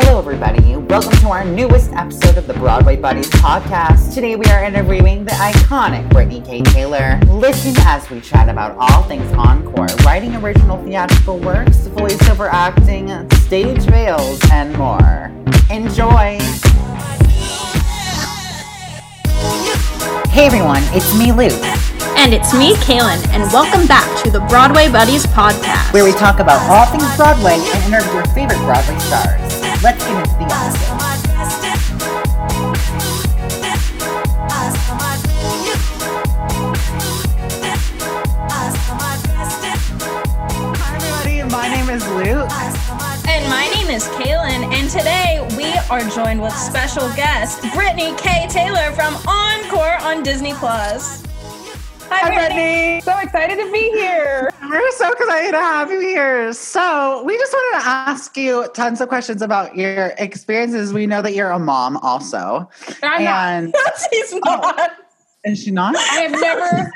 Hello, everybody. Welcome to our newest episode of the Broadway Buddies podcast. Today, we are interviewing the iconic Brittany Kay Taylor. Listen as we chat about all things encore, writing original theatrical works, voiceover acting, stage veils, and more. Enjoy! Hey, everyone, it's me, Luke. And it's me, Kaylin, and welcome back to the Broadway Buddies podcast. where we talk about all things Broadway and interview your favorite Broadway stars. Into the episode. Hi, everybody. My name is Luke. And my name is Kaylin, and today we are joined with special guest Brittany Kay Taylor from Encore on Disney Plus. Hi, Hi, Brittany. Brittany. So excited to be here. We're so excited to have you here. So, we just wanted to ask you tons of questions about your experiences. We know that you're a mom also. I'm and She's not. is she not? not. I have never.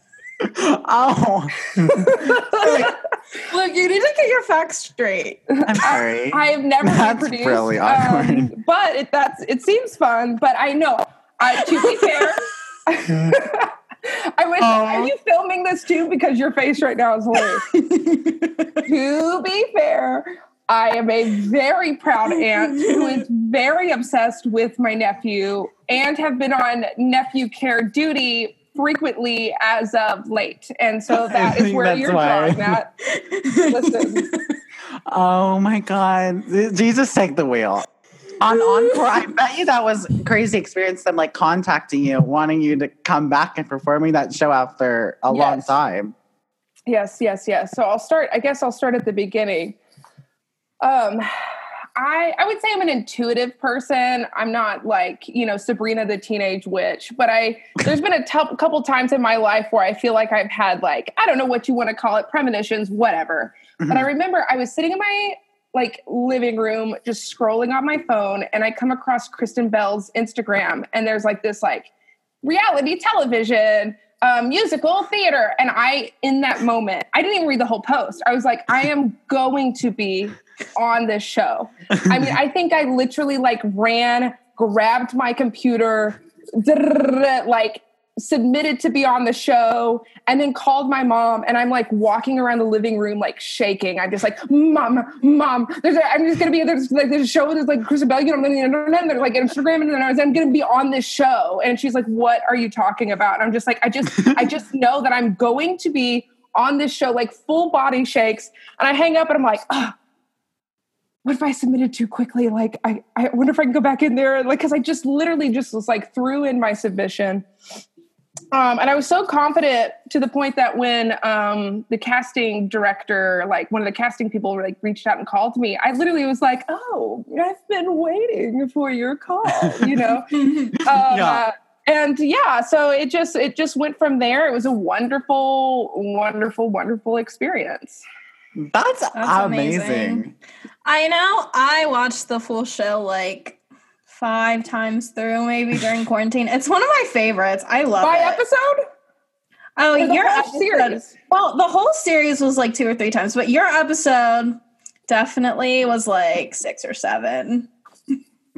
Oh, Look, you need to get your facts straight. I'm sorry. I have never That's reproduced. really awkward. um, but it, that's it seems fun. But I know. I, to be fair, I wish. Aw. Are you filming this too? Because your face right now is hilarious. to be fair, I am a very proud aunt who is very obsessed with my nephew and have been on nephew care duty frequently as of late. And so that is where you're why. drawing that. Listen, Oh my God. Jesus, take the wheel. On Encore, I bet you that was a crazy experience, them like contacting you, wanting you to come back and performing that show after a long time. yes, yes, yes. So I'll start, I guess I'll start at the beginning. Um, I, I would say I'm an intuitive person. I'm not like, you know, Sabrina the teenage witch, but I, there's been a couple times in my life where I feel like I've had like, I don't know what you want to call it, premonitions, whatever. But I remember I was sitting in my like living room, just scrolling on my phone, and I come across Kristen Bell's Instagram, and there's like this like reality television, um, musical theater, and I in that moment, I didn't even read the whole post. I was like, I am going to be on this show. I mean, I think I literally like ran, grabbed my computer, like submitted to be on the show and then called my mom and I'm like walking around the living room like shaking. I'm just like, mom, mom, there's a, I'm just gonna be there's like there's a show there's like Kristen Bell, you know, on the internet, and there's like Instagram, and then I was I'm gonna be on this show. And she's like, What are you talking about? And I'm just like, I just I just know that I'm going to be on this show, like full body shakes. And I hang up and I'm like, oh, what if I submitted too quickly? Like, I, I wonder if I can go back in there. Like, cause I just literally just was like threw in my submission. Um, and I was so confident to the point that when um, the casting director, like one of the casting people, like reached out and called me, I literally was like, "Oh, I've been waiting for your call," you know. um, Yeah. uh, and yeah, so it just it just went from there. It was a wonderful, wonderful, wonderful experience. That's, That's amazing. amazing. I know I watched the full show like five times through, maybe during quarantine. It's one of my favorites. I love By it. episode, Oh, Or the your episode- series? Well, the whole series was like two or three times, but your episode definitely was like six or seven.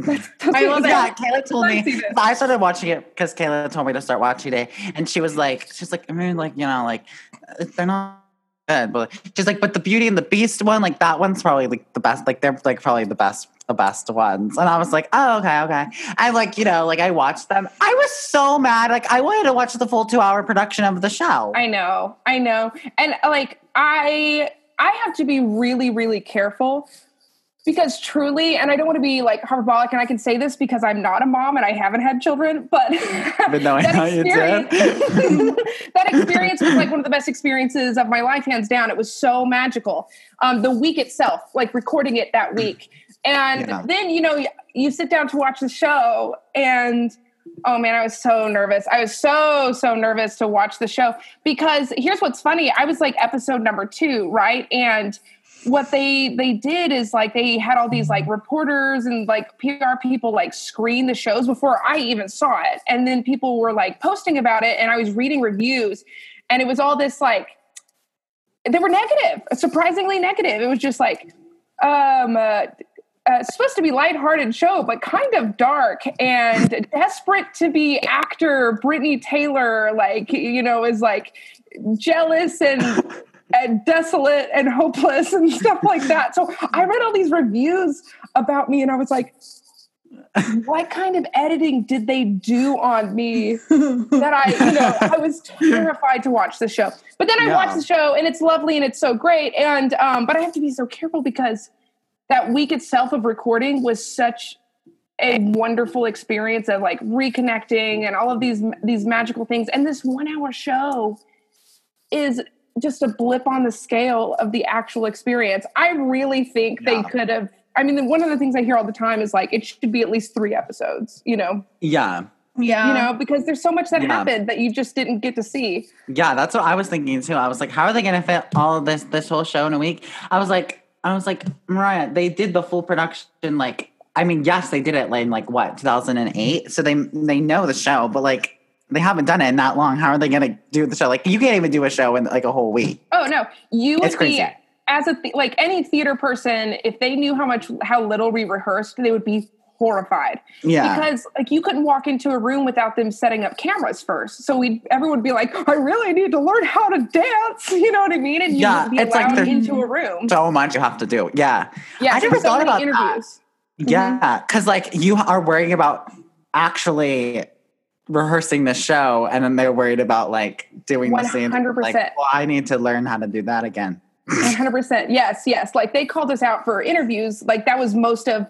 I love it. Kayla told me. I. I started watching it because Kayla told me to start watching it, and she was like, she's like, I mean, like you know, like uh, they're not good, but she's like, but the Beauty and the Beast one, like that one's probably like the best. Like they're like probably the best, the best ones. And I was like, oh okay, okay. I like you know, like I watched them. I was so mad. Like I wanted to watch the full two hour production of the show. I know, I know, and like I I have to be really, really careful because truly, and I don't want to be like hyperbolic, and I can say this because I'm not a mom and I haven't had children, but Even though I that experience, that experience was like one of the best experiences of my life, hands down. It was so magical. Um, the week itself, like recording it that week, and Yeah. then you know you, you sit down to watch the show and oh man i was so nervous i was so so nervous to watch the show because here's what's funny i was like episode number two right and what they they did is like they had all these like reporters and like PR people like screen the shows before I even saw it. And then people were like posting about it and I was reading reviews and it was all this like they were negative, surprisingly negative. It was just like um uh, uh, supposed to be lighthearted show, but kind of dark and desperate to be actor Brittany Taylor, like you know, is like jealous and and desolate and hopeless and stuff like that. So I read all these reviews about me, and I was like, what kind of editing did they do on me that I, you know, I was terrified to watch the show. But then I Yeah. watched the show and it's lovely and it's so great. And um, but I have to be so careful because that week itself of recording was such a wonderful experience of like reconnecting and all of these these magical things. And this one hour show is just a blip on the scale of the actual experience. I really think Yeah. they could have. I mean, one of the things I hear all the time is like it should be at least three episodes. You know, Yeah. Yeah. you know, because there's so much that Yeah. happened that you just didn't get to see. Yeah, that's what I was thinking too. I was like, how are they gonna fit all of this this whole show in a week? I was like, I was like, Mariah, they did the full production like I mean, yes, they did it like in like what, 2008. So they they know the show, but like they haven't done it in that long. How are they gonna do the show? Like you can't even do a show in like a whole week. Oh no, you It's would be as a th- like any theater person. If they knew how much how little we rehearsed, they would be horrified. Yeah. because like you couldn't walk into a room without them setting up cameras first. So we everyone would be like, I really need to learn how to dance. You know what I mean? And Yeah, be it's like into a room. so much you have to do. Yeah. yeah, I never so thought about that. interviews. Mm-hmm. Yeah, because like you are worrying about actually rehearsing the show, and then they're worried about like doing the same Like, well, I need to learn how to do that again. One hundred percent. Yes, yes. Like they called us out for interviews. Like that was most of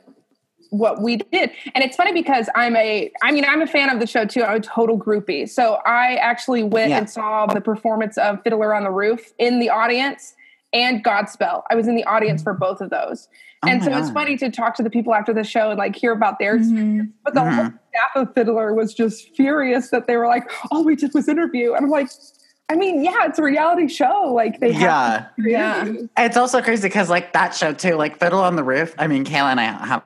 what we did. And it's funny because I'm a I mean, I'm a fan of the show too. I'm a total groupie. So I actually went Yeah. and saw the performance of Fiddler on the Roof in the audience and Godspell. I was in the audience for both of those. Oh and my so it's funny to talk to the people after the show and like hear about their experience. But the whole Mhm. staff of Fiddler was just furious that they were like, all we did was interview. And I'm like, I mean, yeah, it's a reality show. Like they Yeah. to Yeah. It's also crazy because like that show too, like Fiddler on the Roof. I mean, Kayla and I have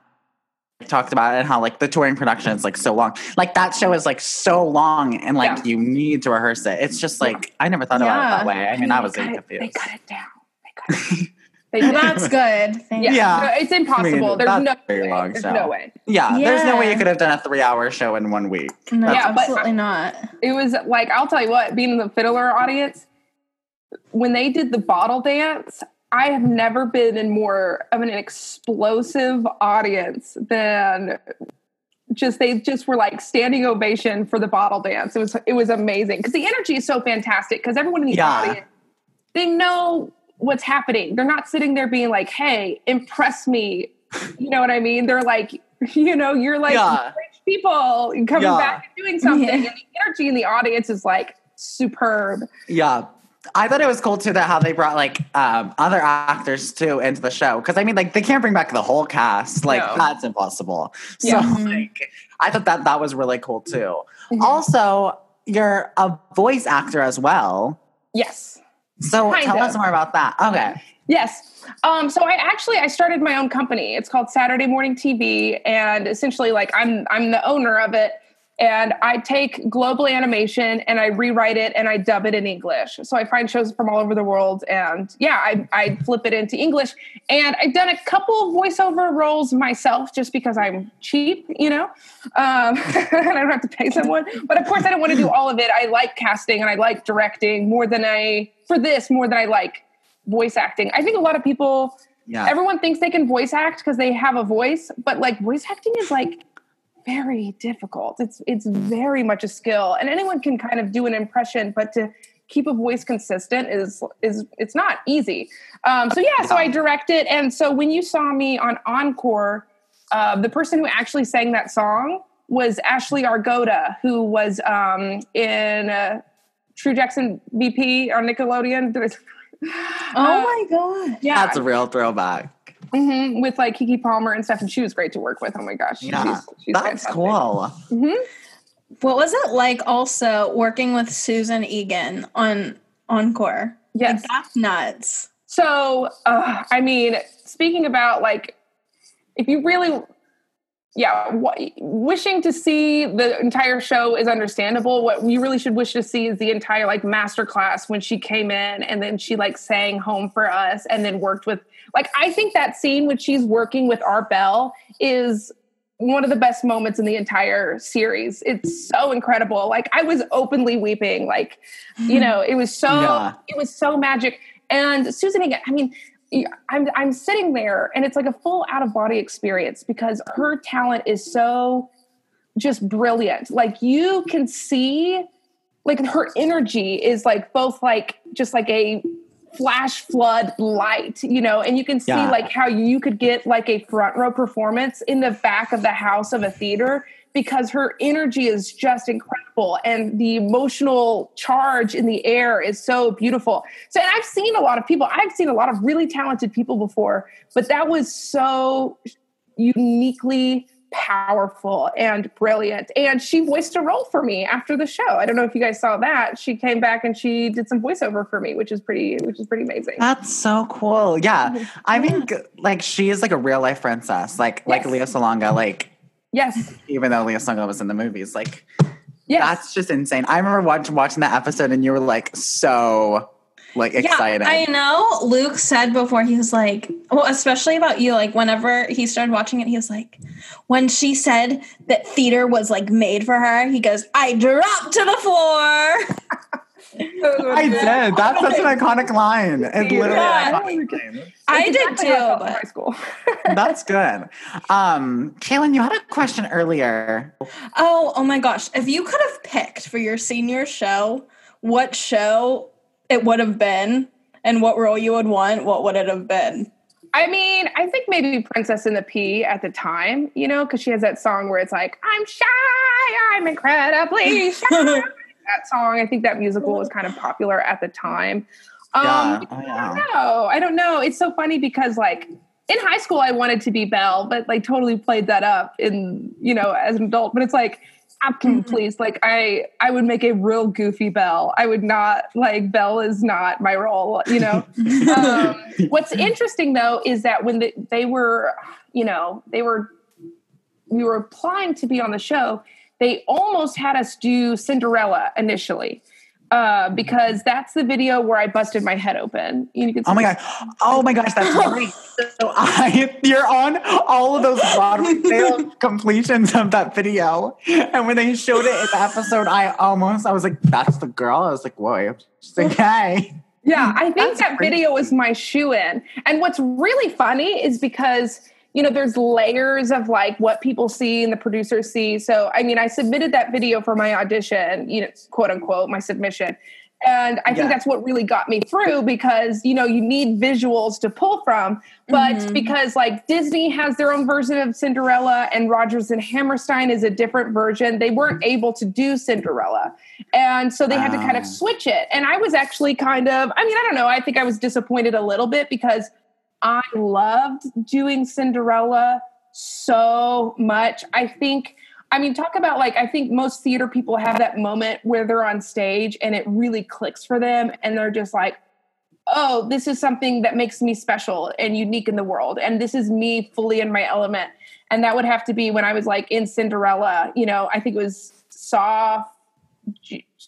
talked about it and how like the touring production is like so long. Like that show is like so long and like Yeah. you need to rehearse it. It's just like I never thought about it that way. I mean, I was They really cut it- They cut it down. They cut it. They Well, did. that's good. Yeah. Yeah. No, it's impossible. There's that's no very way. long There's show. no way. Yeah, there's no way you could have done a three-hour show in one week. No, Yeah, absolutely not. It was like I'll tell you what, being in the fiddler audience, when they did the bottle dance, I have never been in more of an explosive audience than just they just were like standing ovation for the bottle dance. It was it was amazing because the energy is so fantastic because everyone in the Yeah. audience they know what's happening. They're not sitting there being like, "Hey, impress me." You know what I mean? They're like, you know, you're like Yeah. rich people coming Yeah. back and doing something, and the energy in the audience is like superb. Yeah. I thought it was cool too that how they brought like um, other actors too into the show because I mean like they can't bring back the whole cast like No. that's impossible. Yeah. So like I thought that that was really cool too. Mhm. Also, you're a voice actor as well. Yes. So Kind tell of. us more about that. Okay. Yes. Um, so I actually I started my own company. It's called Saturday Morning TV, and essentially, like I'm I'm the owner of it. And I take global animation and I rewrite it and I dub it in English. So I find shows from all over the world, and yeah, I I flip it into English. And I've done a couple of voiceover roles myself, just because I'm cheap, you know, um, and I don't have to pay someone. But of course, I don't want to do all of it. I like casting and I like directing more than I for this more than I like voice acting. I think a lot of people, Yeah. everyone thinks they can voice act because they have a voice, but like voice acting is like very difficult. It's it's very much a skill, and anyone can kind of do an impression, but to keep a voice consistent is is it's not easy. Um, so yeah, so I direct it, and so when you saw me on Encore, uh, the person who actually sang that song was Ashley Argota, who was um, in uh, True Jackson VP on Nickelodeon. Oh my god. Yeah, That's a real throwback. Hmm with like Keke Palmer and stuff, and she was great to work with. Oh my gosh, Yeah. she's, she's That's fantastic. cool. Mhm. What was it like also working with Susan Egan on Encore? Yes. Like, that's nuts. So, uh, I mean, speaking about like, if you really, yeah, w- wishing to see the entire show is understandable. What we really should wish to see is the entire like master class when she came in and then she like sang home for us and then worked with Like I think that scene when she's working with Art Bell is one of the best moments in the entire series. It's so incredible. Like I was openly weeping. Like, you hmm. know, it was so Yeah. it was so magic. And Susan Higgins, I mean, I'm I'm sitting there and it's like a full out of body experience because her talent is so just brilliant. Like you can see like her energy is like both like just like a flash flood light, you know, and you can see Yeah. like how you could get like a front row performance in the back of the house of a theater because her energy is just incredible and the emotional charge in the air is so beautiful. So and I've seen a lot of people, I've seen a lot of really talented people before, but that was so uniquely powerful and brilliant. And she voiced a role for me after the show. I don't know if you guys saw that. She came back and she did some voiceover for me, which is pretty which is pretty amazing. That's so cool. Yeah. Mm-hmm. I mean, like, she is like a real life princess, like, like Yes. Lea Salonga, like, Yes. even though Lea Salonga was in the movies, like, Yes. that's just insane. I remember watch, watching that episode and you were like so, like, excited. Yeah, I know. Luke said before he was like, well, especially about you. Like whenever he started watching it, he was like, when she said that theater was like made for her, he goes, "I dropped to the floor." I did. That's such an iconic line. It's literally Yeah. iconic line. I did Exactly how too, but high school. That's good. Um, Kaylin, you had a question earlier. oh, oh my gosh! If you could have picked for your senior show, what show it would have been, and what role you would want, what would it have been? I mean, I think maybe Princess in the Pea at the time, you know, because she has that song where it's like, I'm shy, I'm incredibly shy. that song, I think that musical was kind of popular at the time. Um, Yeah. Oh, I don't know. I don't know. It's so funny because, like, in high school, I wanted to be Belle, but like totally played that up in, you know, as an adult. But it's like, I'm Mm-hmm. please, like, I I would make a real goofy Belle. I would not like Belle is not my role, you know. um, what's interesting though is that when the, they were, you know, they were, we were applying to be on the show. They almost had us do Cinderella initially. Uh, because that's the video where I busted my head open. You can Oh my god! Oh my gosh, that's great. So I, you're on all of those Broadway completions of that video, and when they showed it in the episode, I almost I was like, "That's the girl." I was like, "Whoa!" She's like, "Hey." Yeah, I think That's that crazy. video was my shoe in. And what's really funny is because, you know, there's layers of like what people see and the producers see. So, I mean, I submitted that video for my audition, you know, quote unquote, my submission. And I Yeah. think that's what really got me through because, you know, you need visuals to pull from. But because like Disney has their own version of Cinderella and Rodgers and Hammerstein is a different version, they weren't able to do Cinderella. And so they had to kind Ah. of switch it. And I was actually kind of, I mean, I don't know, I think I was disappointed a little bit because I loved doing Cinderella so much. I think, I mean, talk about like, I think most theater people have that moment where they're on stage and it really clicks for them and they're just like, oh, this is something that makes me special and unique in the world. And this is me fully in my element. And that would have to be when I was like in Cinderella, you know, I think it was soft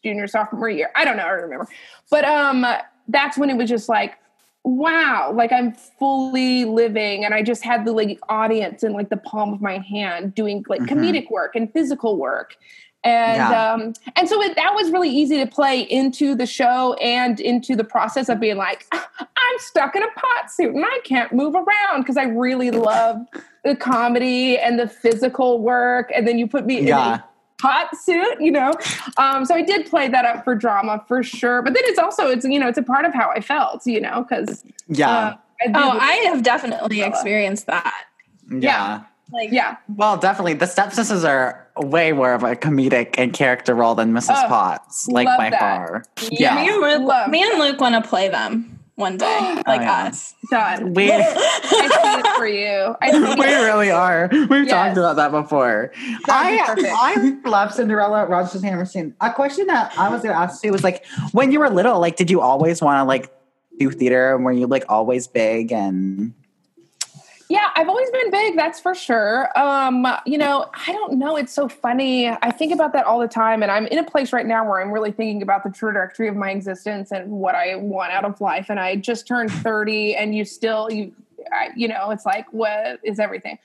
junior sophomore year. I don't know, I don't remember. But um that's when it was just like wow, like I'm fully living and I just had the like audience in like the palm of my hand doing like Mhm. comedic work and physical work. And Yeah. um and so it, that was really easy to play into the show and into the process of being like I'm stuck in a pot suit and I can't move around because I really love the comedy and the physical work and then you put me in a Yeah. Hot suit, you know. Um, so I did play that up for drama for sure. But then it's also it's you know it's a part of how I felt, you know, because Yeah. uh, I did, Oh, I have definitely experienced that. yeah. Like, yeah, Well, definitely. The stepsisters are way more of a comedic and character role than Mrs. Oh, Potts, like love by that. far. Me Yeah. and Luke, me and Luke want to play them one day, like Oh, yeah. us. done. We I see it for you. I see we it. really are. We've Yes. talked about that before. That'd be I. I love Cinderella, Rodgers Hammerstein. A question that I was going to ask you was like, when you were little, like, did you always want to like do theater? And were you like always big and? Yeah, I've always been big, that's for sure. Um, you know, I don't know. It's so funny. I think about that all the time, and I'm in a place right now where I'm really thinking about the true trajectory of my existence and what I want out of life. And I just turned 30, and you still you I, you know, it's like what is everything.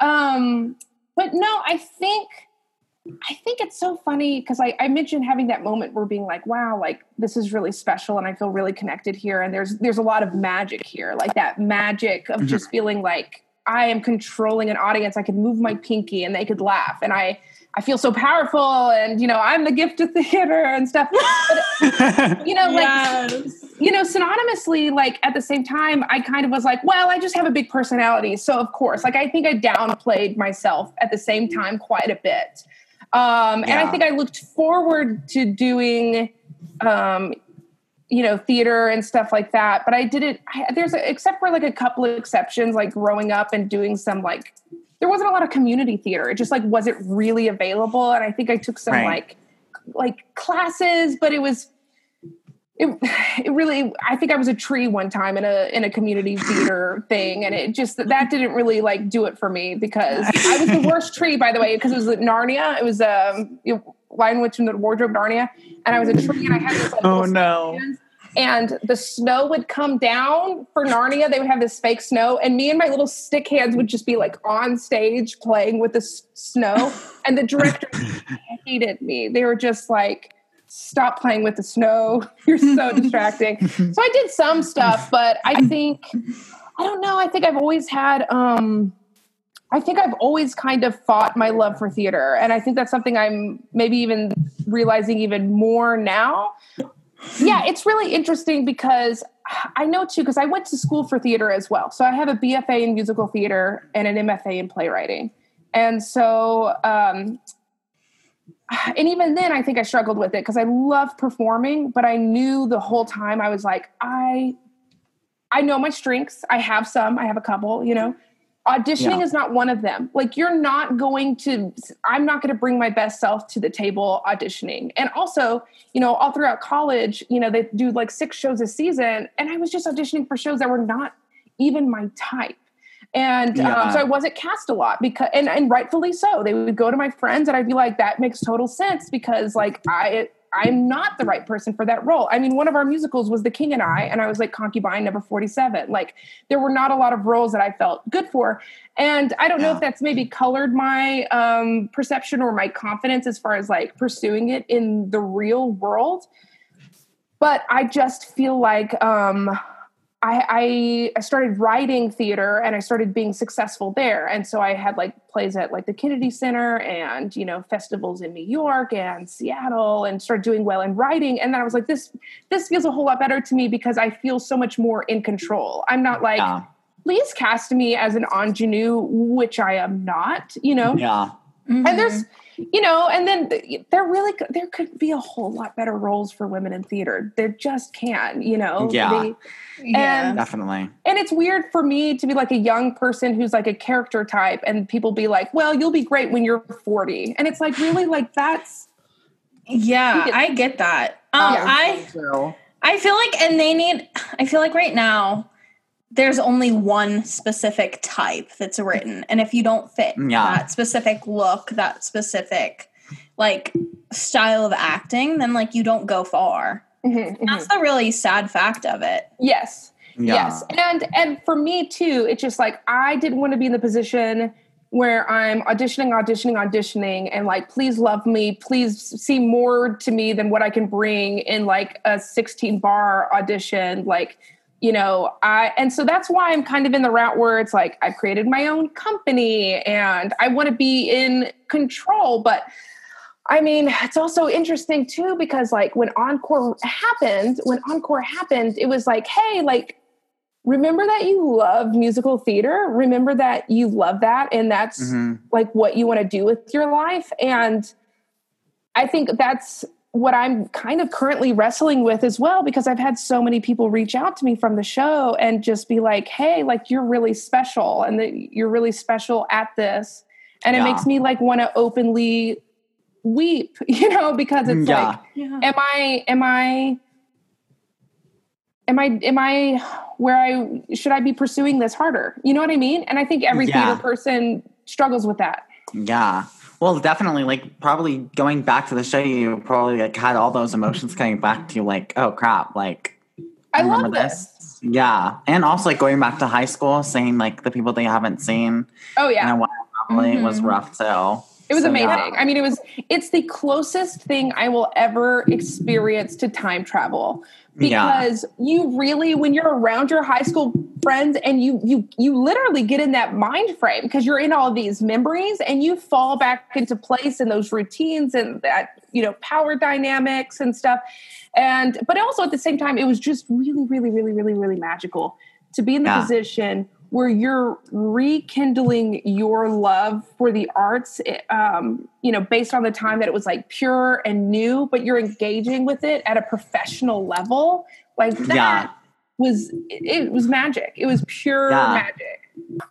Um, but no, I think I think it's so funny because I, I mentioned having that moment where being like, wow, like this is really special and I feel really connected here. And there's there's a lot of magic here, like that magic of just mm-hmm. feeling like I am controlling an audience. I could move my pinky and they could laugh. And I I feel so powerful and you know, I'm the gift of theater and stuff. But, you know, like Yes. you know, synonymously, like at the same time, I kind of was like, well, I just have a big personality. So, of course, like I think I downplayed myself at the same mm-hmm. time quite a bit. Um, And I think I looked forward to doing, um, you know, theater and stuff like that. But I didn't, I, there's, a, except for like a couple of exceptions, like growing up and doing some like, there wasn't a lot of community theater. It just like wasn't really available. And I think I took some Right. like, like classes, but it was, it, it really i think i was a tree one time in a in a community theater thing and it just that didn't really like do it for me because i was the worst tree by the way because it was at narnia. It was um you know, lion witch and the wardrobe narnia and i was a tree and i had this like, Oh, no. and the snow would come down for narnia. They would have this fake snow and me and my little stick hands would just be like on stage playing with the s- snow and the director hated me. They were just like stop playing with the snow. You're so distracting. So I did some stuff, but I think I don't know. I think I've always had um I think I've always kind of fought my love for theater. And I think that's something I'm maybe even realizing even more now. Yeah, it's really interesting because I know too, because I went to school for theater as well. So I have a BFA in musical theater and an MFA in playwriting. And so um, and even then i think i struggled with it because i love performing but i knew the whole time i was like i i know my strengths. I have some i have a couple you know? Auditioning Yeah. is not one of them. Like you're not going to i'm not going to bring my best self to the table auditioning. And also you know all throughout college you know they do like six shows a season and i was just auditioning for shows that were not even my type and Yeah. um, so I wasn't cast a lot because, and, and rightfully so. They would go to my friends, and I'd be like, "That makes total sense," because like I, I'm not the right person for that role. I mean, one of our musicals was The King and I, and I was like concubine number forty-seven. Like there were not a lot of roles that I felt good for, and I don't know if that's maybe colored my um, perception or my confidence as far as like pursuing it in the real world. But I just feel like um, I, I I started writing theater and I started being successful there. And so I had like plays at like the Kennedy Center and you know festivals in New York and Seattle and started doing well in writing. And then I was like, this this feels a whole lot better to me because I feel so much more in control. I'm not like, Yeah. please cast me as an ingenue, which I am not, you know. Yeah. Mm-hmm. And there's, you know, and then there really there could be a whole lot better roles for women in theater. There just can, you know. Yeah. They- yeah. and- Definitely. and it's weird for me to be like a young person who's like a character type, and people be like, "Well, you'll be great when you're 40," and it's like, really, like that's yeah, get- I get that. Um, Yeah. I I feel like, and they need. I feel like right now, there's only one specific type that's written, and if you don't fit Yeah. that specific look, that specific like style of acting, then like you don't go far. Mhm, mhm. That's the really sad fact of it. yes, Yeah. yes, and and for me too, it's just like I didn't want to be in the position where I'm auditioning, auditioning, auditioning, and like, please love me, please see more to me than what I can bring in like a 16 bar audition, like. You know, I and so that's why I'm kind of in the route where it's like I've created my own company and I want to be in control, but I mean, it's also interesting too because like when Encore happened, when Encore happened, it was like, hey, like remember that you love musical theater, remember that you love that and that's Mhm. like what you want to do with your life and I think that's what I'm kind of currently wrestling with as well because I've had so many people reach out to me from the show and just be like, "Hey, like you're really special and that you're really special at this." And it makes me like want to openly weep, you know, because it's mm, Yeah. like Yeah. am I am I am I am I where I should I be pursuing this harder? You know what I mean? And I think every Yeah. theater person struggles with that. Yeah. Well, definitely. Like, probably going back to the show, you probably like had all those emotions coming back to you. Like, oh crap! Like, I remember love this. Yeah, and also like going back to high school, seeing like the people that you haven't seen Oh yeah. in a while probably was Mhm. rough too. It was So, amazing. yeah. I mean, it was it's the closest thing I will ever experience to time travel Yeah. because you really when you're around your high school friends and you you you literally get in that mind frame because you're in all these memories and you fall back into place in those routines and that you know power dynamics and stuff and but also at the same time it was just really really really really really magical to be in the Yeah. position where you're rekindling your love for the arts eh, um, you know based on the time that it was like pure and new but you're engaging with it at a professional level like that Yeah. was it, was magic it was pure Yeah. magic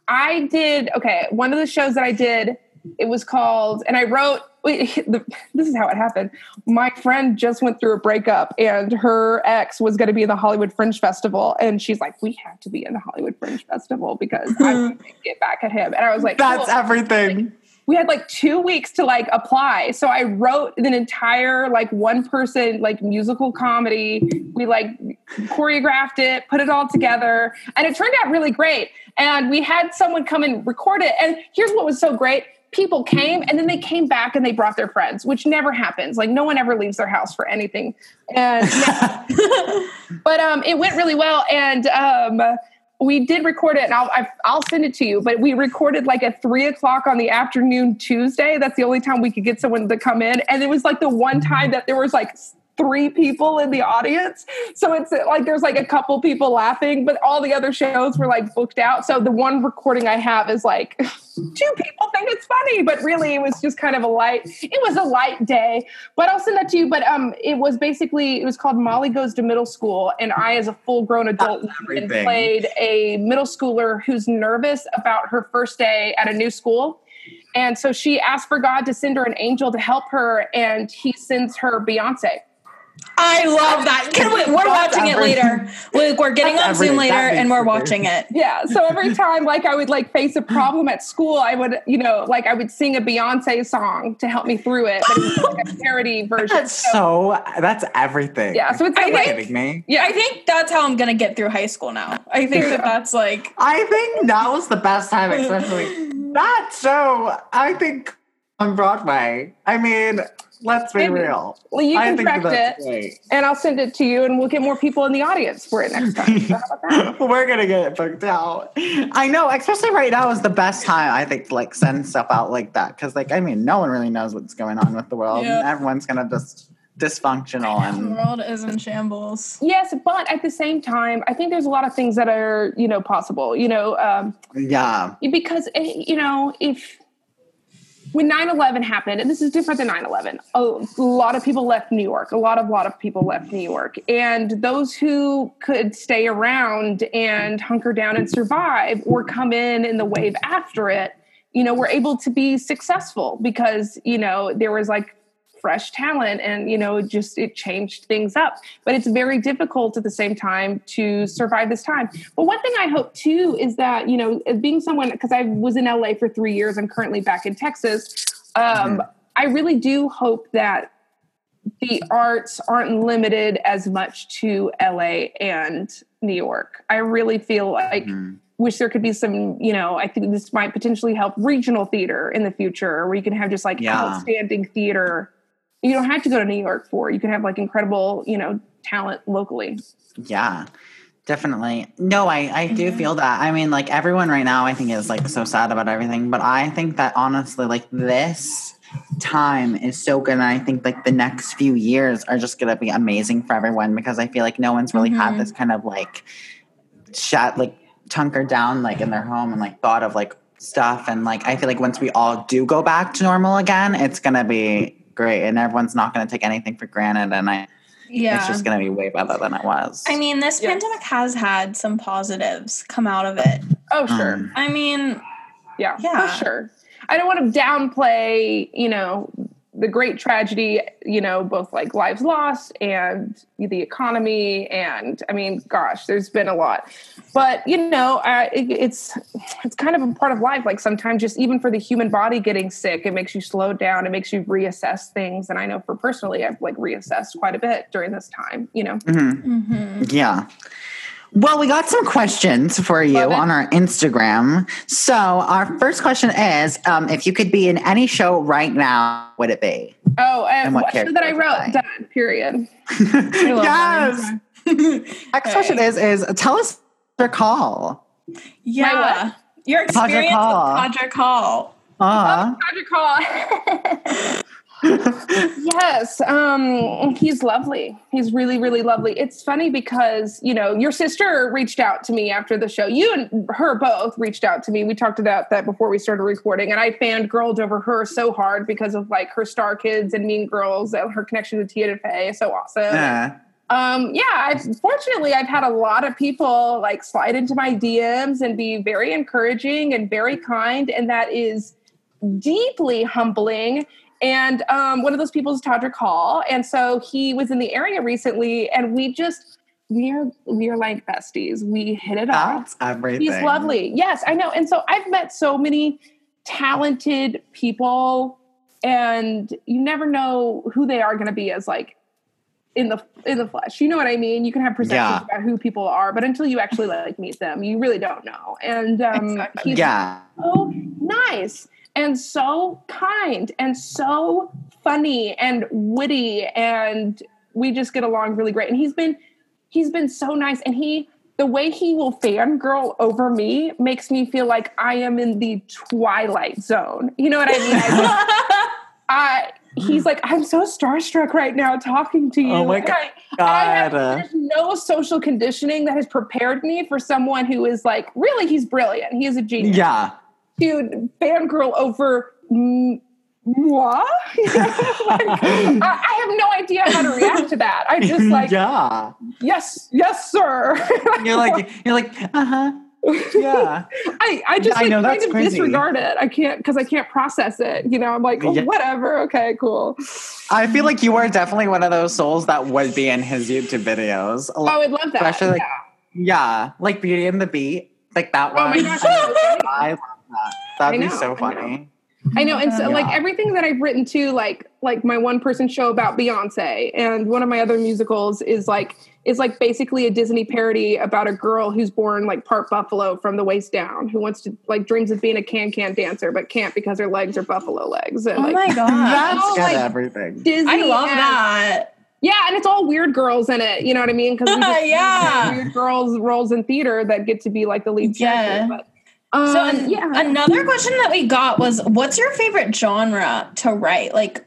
i did okay one of the shows that i did it was called and i wrote this is how it happened. My friend just went through a breakup and her ex was going to be in the hollywood fringe festival. And she's like we have to be in the hollywood fringe festival because i want to get back at him. And i was like That's cool. everything. we had like two weeks to like apply. So i wrote an entire like one person like musical comedy. We like choreographed it put it all together and it turned out really great. And we had someone come and record it. And here's what was so great people came and then they came back and they brought their friends which never happens. Like no one ever leaves their house for anything. And but um it went really well and um we did record it and I'll, I- I'll send it to you but we recorded like at three o'clock on the afternoon tuesday. That's the only time we could get someone to come in. And it was like the one time that there was like three people in the audience. So it's like there's like a couple people laughing but all the other shows were like booked out. So the one recording i have is like two people think it's funny but really it was just kind of a light it was a light day. But i'll send that to you. But um it was basically it was called molly goes to middle school and i as a full grown adult That's woman, everything. played a middle schooler who's nervous about her first day at a new school. And so she asked for god to send her an angel to help her and he sends her beyonce I love that. Can we, we're That's watching it later. Luke, we're getting That's on Zoom later and we're watching it. Yeah. So every time, like, I would like face a problem at school, I would, you know, like I would sing a Beyonce song to help me through it, but it was like a parody version. That's so. That's everything. yeah. So it's I like, think- kidding me? yeah, I think that's how I'm going to get through high school now. I think that that's like, I think now is the best time, especially that show. I think on Broadway. I mean, let's be Maybe. real. well, you I can think track it, great. and I'll send it to you, and we'll get more people in the audience for it next time. So how about that? We're gonna get it booked out. I know, especially right now is the best time. I think to, like send stuff out like that because, like, I mean, no one really knows what's going on with the world. Yeah. and Everyone's gonna just dysfunctional and the and world is in shambles. Yes, but at the same time, I think there's a lot of things that are, you know, possible. You know, um, yeah, because eh, you know if when 9-11 happened and this is different than 9-11 a lot of people left new york a lot of lot of people left new york. And those who could stay around and hunker down and survive or come in in the wave after it you know were able to be successful because you know there was like fresh talent and you know just it changed things up but it's very difficult at the same time to survive this time but one thing i hope too is that you know being someone because i was in la for three years i'm currently back in texas um, i really do hope that the arts aren't limited as much to la and new york i really feel like Mhm. wish there could be some, you know, I think this might potentially help regional theater in the future where you can have just like Yeah. outstanding theater. You don't have to go to New York for. You can have like incredible, you know, talent locally. yeah, definitely. No, I I do Mhm. feel that. I mean, like everyone right now, I think is like so sad about everything, but I think that honestly, like this time is so good and i think like the next few years are just going to be amazing for everyone because i feel like no one's really had Mhm. this kind of like shut like tunkered down like in their home and like thought of like stuff and like i feel like once we all do go back to normal again it's going to be great and everyone's not going to take anything for granted and i Yeah. it's just going to be way better than it was I mean, this Yeah. pandemic has had some positives come out of it. Oh, sure. Um, I mean, yeah, yeah. for sure. I don't want to downplay, you know, the great tragedy, you know, both like lives lost and the economy. And I mean, gosh, there's been a lot. But, you know, uh, it, it's it's kind of a part of life. Like sometimes just even for the human body getting sick, it makes you slow down. It makes you reassess things. And I know for personally, I've like reassessed quite a bit during this time, you know. mhm. mhm. Yeah. Well, we got some questions for you on our Instagram. So, our first question is um, if you could be in any show right now, what would it be? Oh, and, And what what show that I wrote? you Done. Period. love yes. Next question is is tell us your call. Yeah. Your experience Hall. with Todrick Hall. Aw. Roger Call. yes, um, he's lovely. He's really, really lovely. It's funny because you know your sister reached out to me after the show. You and her both reached out to me. We talked about that before we started recording, and I fangirled over her so hard because of like her Star Kids and Mean Girls and her connection to Tina Fey. So awesome. Yeah. Um, yeah, I've, fortunately, I've had a lot of people like slide into my DMs and be very encouraging and very kind, and that is deeply humbling. And um, one of those people is Todrick Hall, and so he was in the area recently, and we just we're we're like besties. We hit it off. Everything. He's lovely. Yes, I know. And so I've met so many talented people, and you never know who they are going to be as like in the in the flesh. You know what I mean? You can have perceptions Yeah. about who people are, but until you actually like meet them, you really don't know. And um, Exactly. he's Yeah. so nice and so kind and so funny and witty and we just get along really great and he's been he's been so nice and he the way he will fangirl over me makes me feel like I am in the twilight zone. You know what I mean? I, I he's like, I'm so starstruck right now talking to you. Oh my And I- I have, God. there's no social conditioning that has prepared me for someone who is like, really, he's brilliant. He is a genius Yeah. Dude fangirl over m- moi. Like, I, I have no idea how to react to that. I just like, yeah. yes, yes, sir. You're like you're like, uh-huh. Yeah. I, I just I like, know, kind of crazy. disregard it. I can't because I can't process it. You know, I'm like, oh, Yeah. whatever. Okay, cool. I feel like you are definitely one of those souls that would be in his YouTube videos. Oh, I would love that. Especially like yeah. yeah, like Beauty and the Beat, like that Oh my one. gosh. I love that. That'd I be know, so I funny. I know, and so like everything that I've written to, like like my one person show about Beyonce, and one of my other musicals is like is like basically a Disney parody about a girl who's born like part buffalo from the waist down, who wants to like dreams of being a can can dancer but can't because her legs are buffalo legs. And Oh like my god. That's Oh, got like- everything. Disney, I love and- that. Yeah, and it's all weird girls in it. You know what I mean? Because Yeah. weird girls roles in theater that get to be like the lead Yeah. character. But, um, So an- yeah, another question that we got was what's your favorite genre to write? Like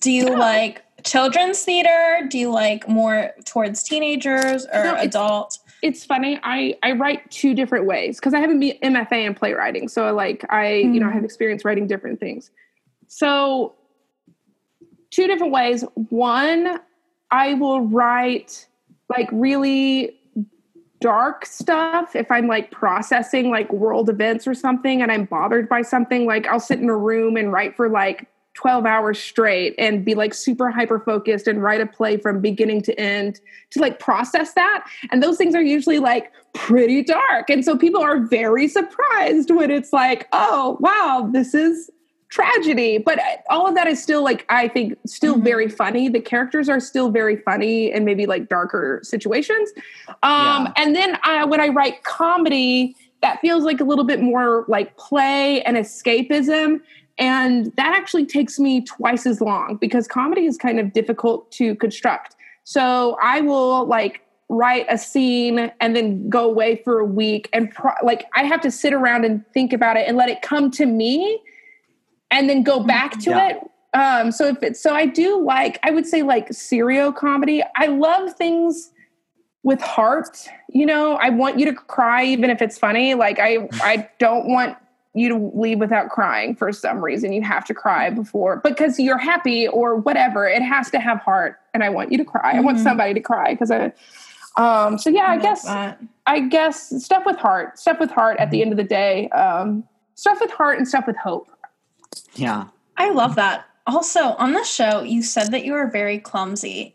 do you like children's theater? Do you like more towards teenagers or No, it's- adult? it's funny. I I write two different ways because I have a MFA in playwriting, so like I you know I have experience writing different things. So two different ways. One, I will write like really dark stuff if I'm like processing like world events or something and I'm bothered by something. Like I'll sit in a room and write for like 12 hours straight and be like super hyper focused and write a play from beginning to end to like process that. And those things are usually like pretty dark. And so people are very surprised when it's like, oh, wow, this is tragedy. But all of that is still like, I think, still Mhm. very funny. The characters are still very funny and maybe like darker situations. Um, Yeah. And then I, when I write comedy, that feels like a little bit more like play and escapism. And that actually takes me twice as long because comedy is kind of difficult to construct. So I will like write a scene and then go away for a week and pro- like I have to sit around and think about it and let it come to me and then go back to Yeah. it. Um, so if it's so I do like I would say like serial comedy. I love things with heart. You know, I want you to cry even if it's funny. Like I I don't want you to leave without crying for some reason. You have to cry before because you're happy or whatever. It has to have heart, and I want you to cry. I want Mhm. somebody to cry because I. Um, so yeah, I love guess that. I guess stuff with heart, stuff with heart. At the end of the day, um, stuff with heart and stuff with hope. Yeah. I love that. Also, on the show, you said that you were very clumsy.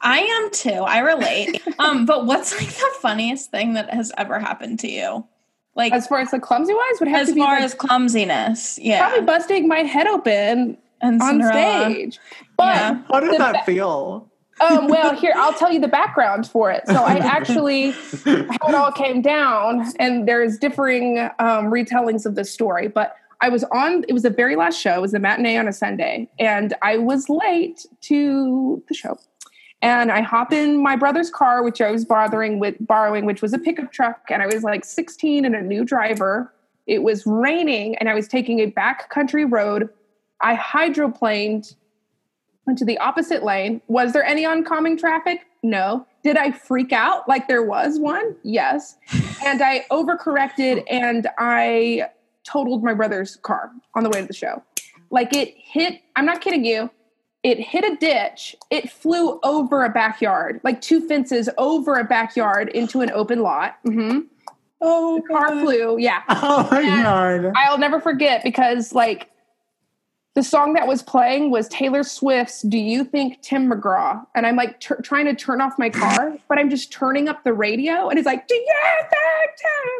I am too. I relate. um, but what's like the funniest thing that has ever happened to you? Like As far as the clumsy wise, would have as to be As far like, as clumsiness, yeah. probably busting my head open and on Cinderella. stage. But Yeah. How did that be- feel? Um, well, here I'll tell you the background for it. So I actually how it all came down, and there's differing um, retellings of this story. But I was on. It was the very last show. It was a matinee on a Sunday, and I was late to the show. And I hop in my brother's car, which I was bothering with borrowing, which was a pickup truck, and I was like 16 and a new driver. It was raining, and I was taking a back country road. I hydroplaned into the opposite lane. Was there any oncoming traffic? No. Did I freak out like there was one? Yes. And I overcorrected and I totaled my brother's car on the way to the show. Like it hit, I'm not kidding you, it hit a ditch. It flew over a backyard, like two fences over a backyard into an open lot. Mm-hmm. Oh, The car flew. Yeah. Oh my god. I'll never forget because like the song that was playing was Taylor Swift's "Do You Think Tim McGraw?" and I'm like trying to turn off my car, but I'm just turning up the radio, and it's like, "Do you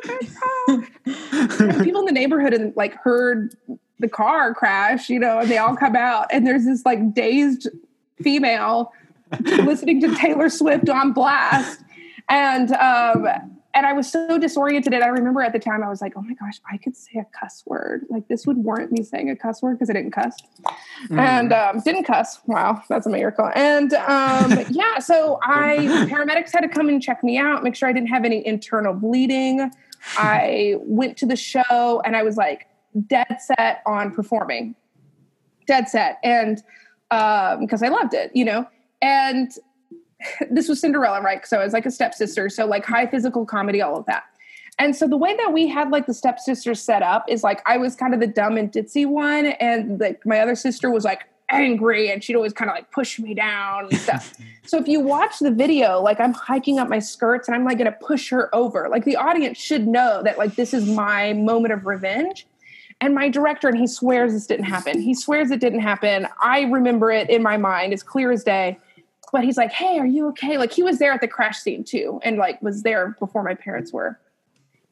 think Tim McGraw?" People in the neighborhood and like heard the car crash, you know, and they all come out, and there's this like dazed female listening to Taylor Swift on blast, and um, and I was so disoriented. And I remember at the time I was like, oh my gosh, I could say a cuss word. Like this would warrant me saying a cuss word because I didn't cuss and um, didn't cuss. Wow, that's a miracle. And um, yeah, so I paramedics had to come and check me out, make sure I didn't have any internal bleeding. I went to the show and I was like dead set on performing, dead set, and um, because I loved it, you know. And this was Cinderella, right? So I was like a stepsister, so like high physical comedy, all of that. And so the way that we had like the stepsisters set up is like I was kind of the dumb and ditzy one, and like my other sister was like angry, and she'd always kind of like push me down and stuff. so if you watch the video, like I'm hiking up my skirts and I'm like gonna push her over. Like the audience should know that like this is my moment of revenge. And my director, and he swears this didn't happen. He swears it didn't happen. I remember it in my mind as clear as day but he's like, "Hey, are you okay?" Like he was there at the crash scene too, and like was there before my parents were,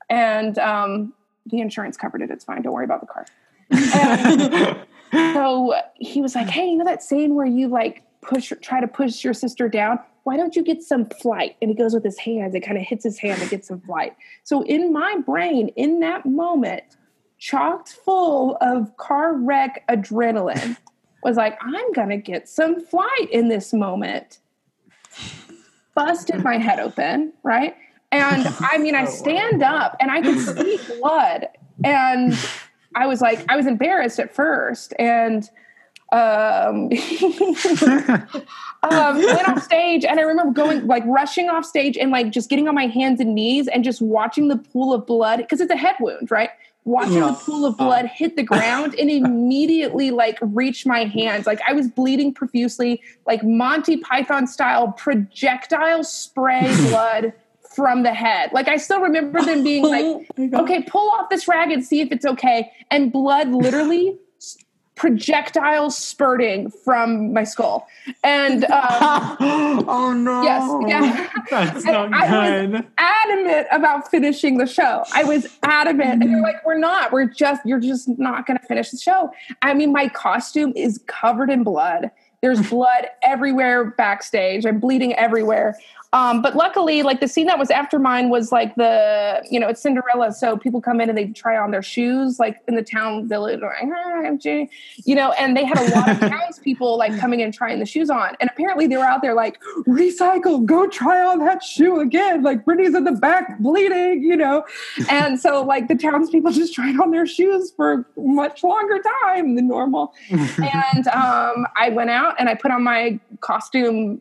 and um, the insurance covered it. It's fine. Don't worry about the car. So he was like, "Hey, you know that scene where you like push, try to push your sister down? Why don't you get some flight?" And he goes with his hands. It kind of hits his hand to get some flight. So in my brain, in that moment, chocked full of car wreck adrenaline was like, I'm gonna get some flight in this moment. Busted my head open, right? And I mean, I stand up and I could see blood. And I was like, I was embarrassed at first. And um, um, went off stage and I remember going like rushing off stage and like just getting on my hands and knees and just watching the pool of blood because it's a head wound, right? Watching the pool of uh. blood hit the ground and immediately like reach my hands. Like I was bleeding profusely, like Monty Python style projectile spray blood from the head. Like I still remember them being oh like, okay, pull off this rag and see if it's okay. And blood literally projectile spurting from my skull. And um, oh no. Yes, yeah. That's And not I was good. adamant about finishing the show. I was adamant. And they're like, we're not. We're just, you're just not going to finish the show. I mean, my costume is covered in blood. There's blood everywhere backstage. I'm bleeding everywhere. Um, but luckily, like the scene that was after mine was like the, you know, it's Cinderella. So people come in and they try on their shoes, like in the town village, like, "Ah, you know, and they had a lot of townspeople like coming in trying the shoes on. And apparently they were out there like, recycle, go try on that shoe again. Like Brittany's in the back bleeding, you know. And so like the townspeople just tried on their shoes for much longer time than normal. and um, I went out and I put on my costume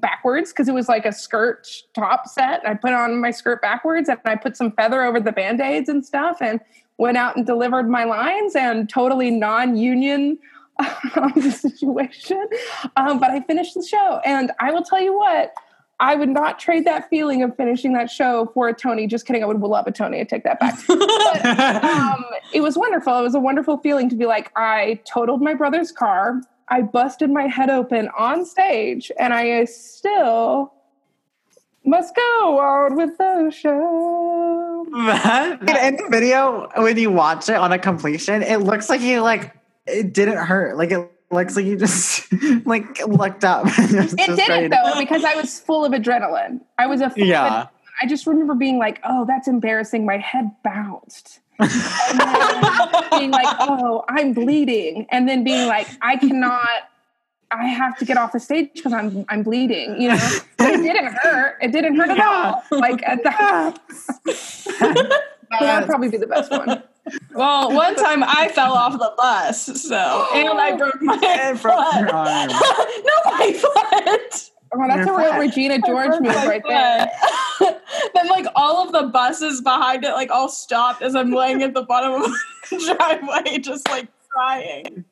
backwards because it was like a skirt top set. I put on my skirt backwards and I put some feather over the band-aids and stuff and went out and delivered my lines and totally non-union um, situation. Um, but I finished the show and I will tell you what, I would not trade that feeling of finishing that show for a Tony. Just kidding. I would love a Tony. I take that back. But, um, it was wonderful. It was a wonderful feeling to be like, I totaled my brother's car. I busted my head open on stage, and I still must go on with the show. That in the video, when you watch it on a completion, it looks like you like it didn't hurt. Like it Looks like you just like looked up. It didn't ready though because I was full of adrenaline. I was a full of Yeah. I just remember being like, "Oh, that's embarrassing." My head bounced. And then being like, "Oh, I'm bleeding," and then being like, "I cannot. I have to get off the stage because I'm I'm bleeding." You know, but it didn't hurt. It didn't hurt at all. Like at the, that'd probably be the best one. Well, one time I fell off the bus, so and I broke my And broke your foot. arm. no, my foot. Oh, that's a real foot. Regina George move right there. then, like all of the buses behind it, like all stopped as I'm laying at the bottom of the driveway, just like crying.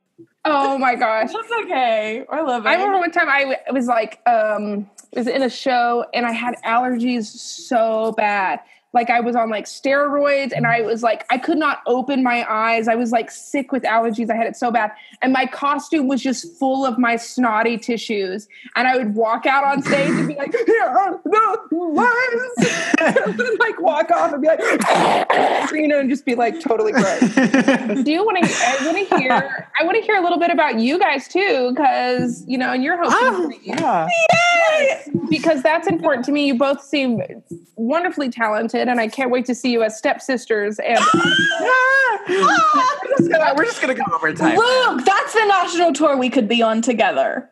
Oh my gosh. That's okay. I love it. I remember one time I w- was like, um, was in a show and I had allergies so bad. Like I was on like steroids and I was like, I could not open my eyes. I was like sick with allergies. I had it so bad. And my costume was just full of my snotty tissues. And I would walk out on stage and be like, here are the ones. and like walk off and be like, you know, and just be like totally gross. Do you want to? I want to hear. I want to hear a little bit about you guys too, because you know, and you're hosting ah, yeah. because that's important to me. You both seem wonderfully talented, and I can't wait to see you as stepsisters. And we're, just gonna, we're just gonna go over time. Luke, that's the national tour we could be on together.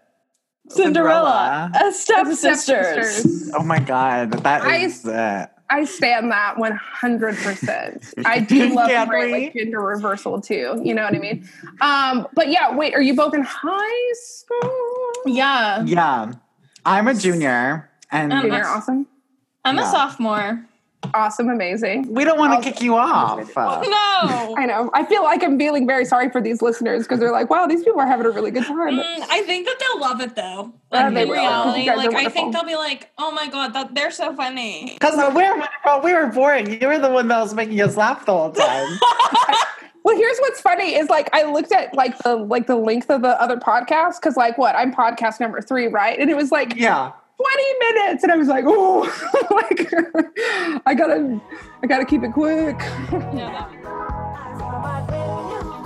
Cinderella, Cinderella. as stepsisters. stepsisters. Oh my god, that I- is uh, I stand that one hundred percent. I do love a great like gender reversal too. You know what I mean? Um, but yeah, wait, are you both in high school? Yeah, yeah. I'm a junior, and Um, Junior, awesome, I'm a sophomore. Awesome, amazing. we don't want I'll- to kick you off. Uh, No, I know. I feel like I'm feeling very sorry for these listeners because they're like, "Wow, these people are having a really good time." Mm, I think that they'll love it though. Yeah, Like, they in will. reality, You guys are like I think they'll be like, "Oh my god, that they're so funny." Because we were well, we were boring. You were the one that was making us laugh the whole time. Well, here's what's funny is like I looked at like the like the length of the other podcast because like what I'm podcast number three, right? And it was like yeah. 20 minutes, and I was like, oh, like I gotta I gotta keep it quick.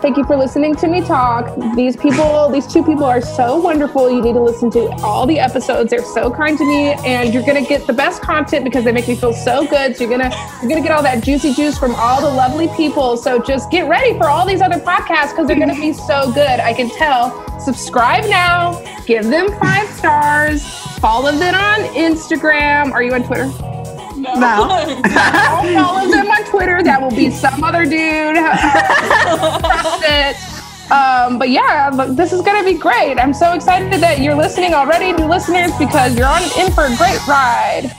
Thank you for listening to me talk. These people, these two people are so wonderful. You need to listen to all the episodes. They're so kind to me, and you're gonna get the best content because they make me feel so good. So you're gonna you're gonna get all that juicy juice from all the lovely people. So just get ready for all these other podcasts because they're gonna be so good. I can tell. Subscribe now. Give them five stars. Follow them on Instagram. Are you on Twitter? No. Don't follow them on Twitter. That will be some other dude. Trust it. Um, but yeah, look, this is going to be great. I'm so excited that you're listening already, new listeners, because you're on in for a great ride.